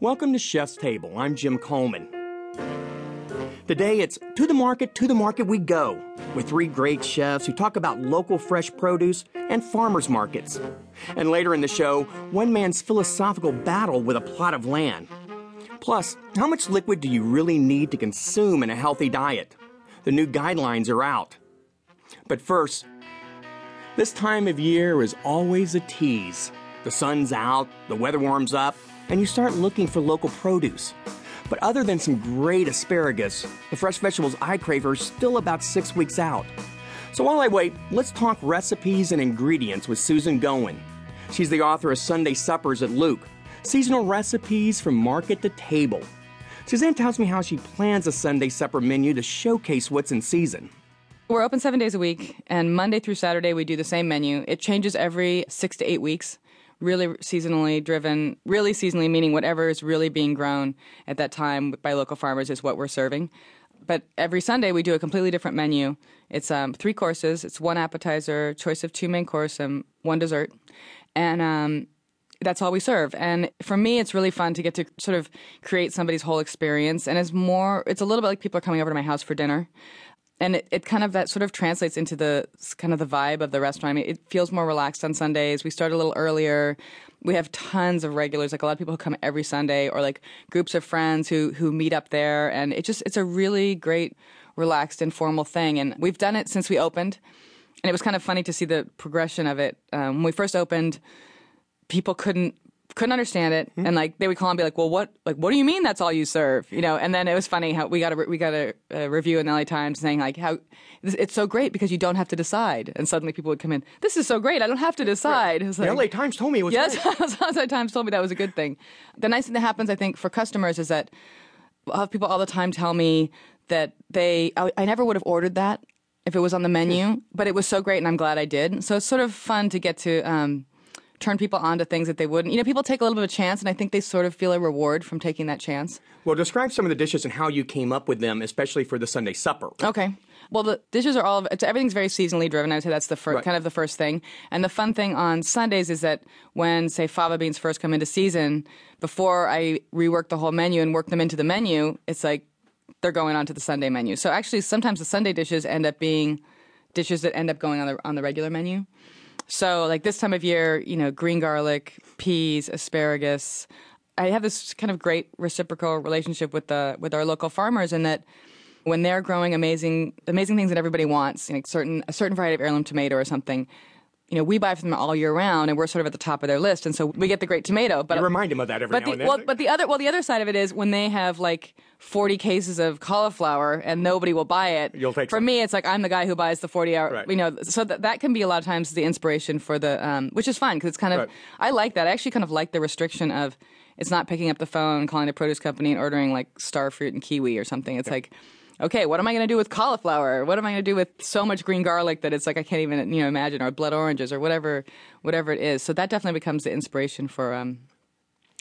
Welcome to Chef's Table. I'm Jim Coleman. Today it's to the market, to the market we go, with three great chefs who talk about local fresh produce and farmers markets. And later in the show, one man's philosophical battle with a plot of land. Plus, how much liquid do you really need to consume in a healthy diet? The new guidelines are out. But first, this time of year is always a tease. The sun's out, the weather warms up, and you start looking for local produce. But other than some great asparagus, the fresh vegetables I crave are still about six weeks out. So while I wait, let's talk recipes and ingredients with Suzanne Goin. She's the author of Sunday Suppers at Lucques, seasonal recipes from market to table. Suzanne tells me how she plans a Sunday supper menu to showcase what's in season. We're open seven days a week, and Monday through Saturday we do the same menu. It changes every six to eight weeks. Really seasonally driven, really seasonally meaning whatever is really being grown at that time by local farmers is what we're serving. But every Sunday we do a completely different menu. It's um, three courses. It's one appetizer, choice of two main course, and one dessert. And um, that's all we serve. And for me, it's really fun to get to sort of create somebody's whole experience. And it's more, it's a little bit like people are coming over to my house for dinner. And it, it kind of that sort of translates into the kind of the vibe of the restaurant. I mean, it feels more relaxed on Sundays. We start a little earlier. We have tons of regulars, like a lot of people who come every Sunday, or like groups of friends who who meet up there. And it just it's a really great, relaxed, informal thing. And we've done it since we opened. And it was kind of funny to see the progression of it. Um, when we first opened, people couldn't couldn't understand it and like they would call and be like well what like what do you mean that's all you serve you know and then it was funny how we got a we got a, a review in the LA Times saying like how it's so great because you don't have to decide and suddenly people would come in this is so great I don't have to decide It's The LA Times told me it was Yes, great. LA Times told me that was a good thing. The nice thing that happens, I think, for customers is that I'll have people all the time tell me that they, I, I never would have ordered that if it was on the menu, but it was so great and I'm glad I did. So it's sort of fun to get to um, turn people on to things that they wouldn't. You know, people take a little bit of a chance and I think they sort of feel a reward from taking that chance. Well, describe some of the dishes and how you came up with them, especially for the Sunday supper. Okay. Well, the dishes are all it's everything's very seasonally driven. I would say that's the first Right. kind of the first thing. And the fun thing on Sundays is that when say fava beans first come into season, before I rework the whole menu and work them into the menu, it's like they're going onto the Sunday menu. So actually, sometimes the Sunday dishes end up being dishes that end up going on the on the regular menu. So like this time of year, you know, green garlic, peas, asparagus. I have this kind of great reciprocal relationship with the with our local farmers in that when they're growing amazing amazing things that everybody wants, know, certain a certain variety of heirloom tomato or something, you know, we buy from them all year round, and we're sort of at the top of their list, and so we get the great tomato. But You remind them of that every but now the, and then. well, but the other well, the other side of it is when they have like forty cases of cauliflower and nobody will buy it. You'll take For some. me, it's like I'm the guy who buys the forty hour. Right. You know, so that that can be a lot of times the inspiration for the, um, which is fun because it's kind of Right. I like that. I actually kind of like the restriction of it's not picking up the phone, calling the produce company, and ordering like star fruit and kiwi or something. It's like. Okay, what am I going to do with cauliflower? What am I going to do with so much green garlic that it's like I can't even you know imagine, or blood oranges, or whatever, whatever it is. So that definitely becomes the inspiration for um,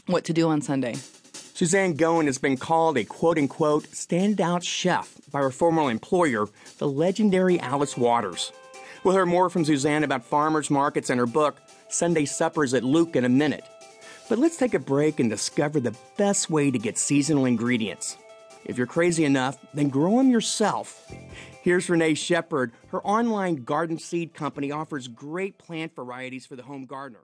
what to do on Sunday. Suzanne Goin has been called a quote unquote standout chef by her former employer, the legendary Alice Waters. We'll hear more from Suzanne about farmers markets and her book, Sunday Suppers at Lucques, in a minute. But let's take a break and discover the best way to get seasonal ingredients. If you're crazy enough, then grow them yourself. Here's Renee Shepherd. Her online garden seed company offers great plant varieties for the home gardener.